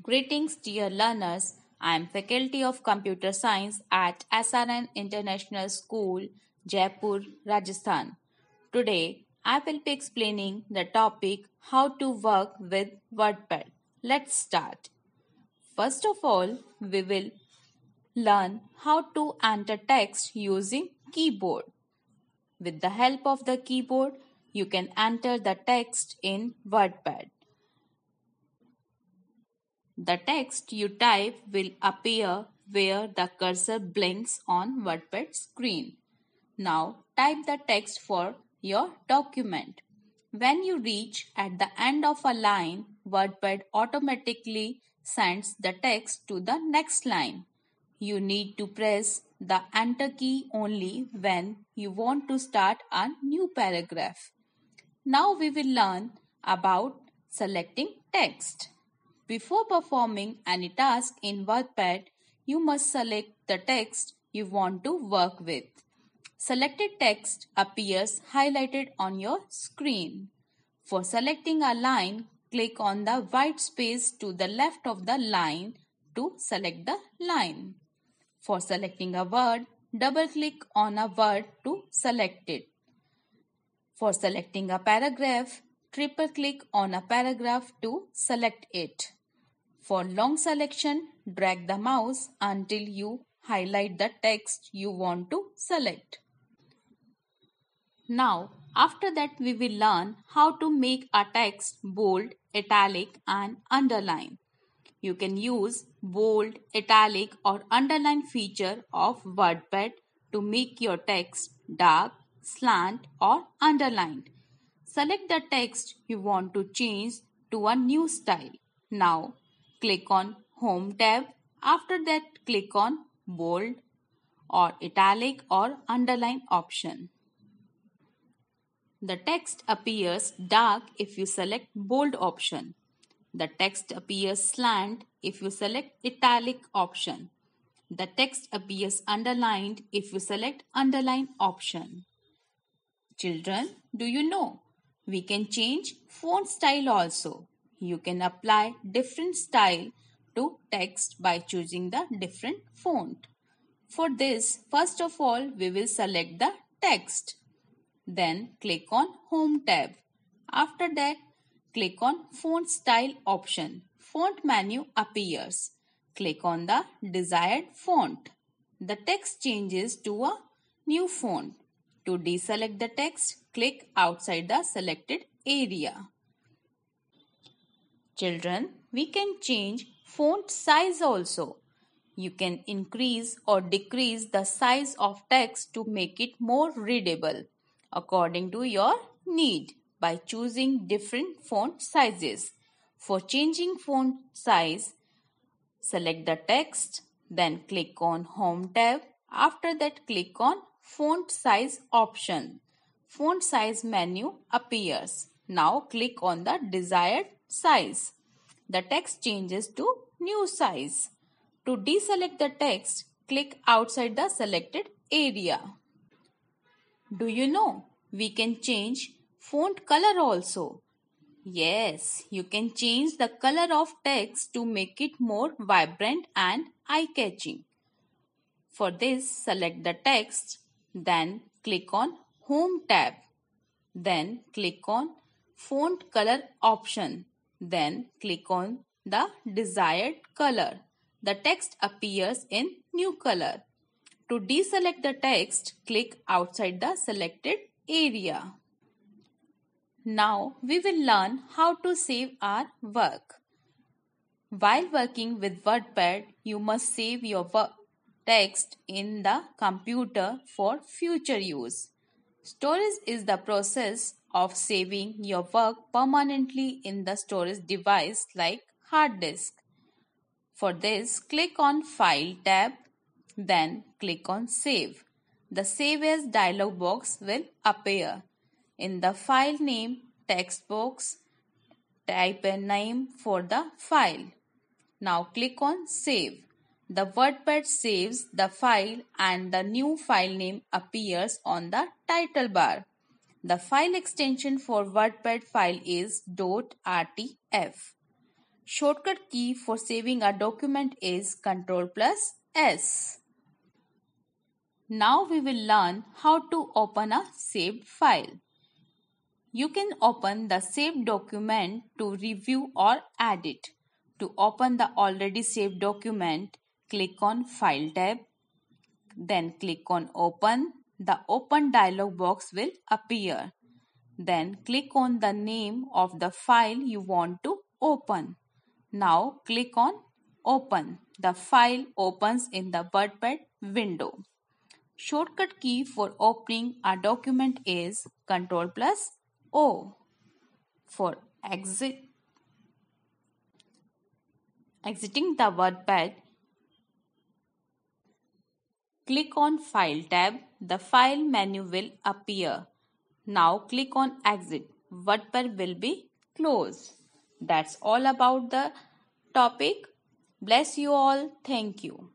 Greetings dear learners. I am Faculty of Computer Science at SRN International School, Jaipur, Rajasthan. Today I will be explaining the topic how to work with WordPad. Let's start. First of all, we will learn how to enter text using keyboard. With the help of the keyboard, you can enter the text in WordPad. The text you type will appear where the cursor blinks on WordPad screen. Now type the text for your document. When you reach at the end of a line, WordPad automatically sends the text to the next line. You need to press the enter key only when you want to start a new paragraph. Now we will learn about selecting text. Before performing any task in WordPad, you must select the text you want to work with. Selected text appears highlighted on your screen. For selecting a line, click on the white space to the left of the line to select the line. For selecting a word, double-click on a word to select it. For selecting a paragraph, triple-click on a paragraph to select it. For long selection, drag the mouse until you highlight the text you want to select. Now, after that we will learn how to make a text bold, italic and underline. You can use bold, italic or underline feature of WordPad to make your text dark, slant or underlined. Select the text you want to change to a new style. Now click on Home tab. After that, click on Bold or Italic or Underline option. The text appears dark if you select Bold option. The text appears slant if you select Italic option. The text appears underlined if you select Underline option. Children, do you know? We can change font style also you can apply different style to text by choosing the different font. For this, first of all, we will select the text. Then click on Home tab. After that, click on Font Style option. Font menu appears. Click on the desired font. The text changes to a new font. To deselect the text, click outside the selected area. Children, we can change font size also. You can increase or decrease the size of text to make it more readable according to your need by choosing different font sizes. For changing font size, select the text, then click on Home tab. After that, click on Font Size option. Font size menu appears. Now click on the desired size. The text changes to new size. To deselect the text, click outside the selected area. Do you know we can change font color also? Yes, you can change the color of text to make it more vibrant and eye-catching. For this, select the text, then click on Home tab. Then click on Font Color option. Then click on the desired color. The text appears in new color. To deselect the text, click outside the selected area. Now we will learn how to save our work. While working with WordPad, you must save your text in the computer for future use. Storage is the process of saving your work permanently in the storage device like hard disk. For this, click on File tab, then click on Save. The Save As dialog box will appear. In the file name text box, type a name for the file. Now click on Save. The WordPad saves the file and the new file name appears on the title bar. The file extension for WordPad file is .rtf. Shortcut key for saving a document is Ctrl plus S. Now we will learn how to open a saved file. You can open the saved document to review or edit. To open the already saved document, click on File tab. Then click on Open. The Open dialog box will appear. Then click on the name of the file you want to open. Now click on Open. The file opens in the WordPad window. Shortcut key for opening a document is Ctrl plus O. For exit, exiting the WordPad, click on File tab. The File menu will appear. Now click on Exit. WordPad will be closed. That's all about the topic. Bless you all. Thank you.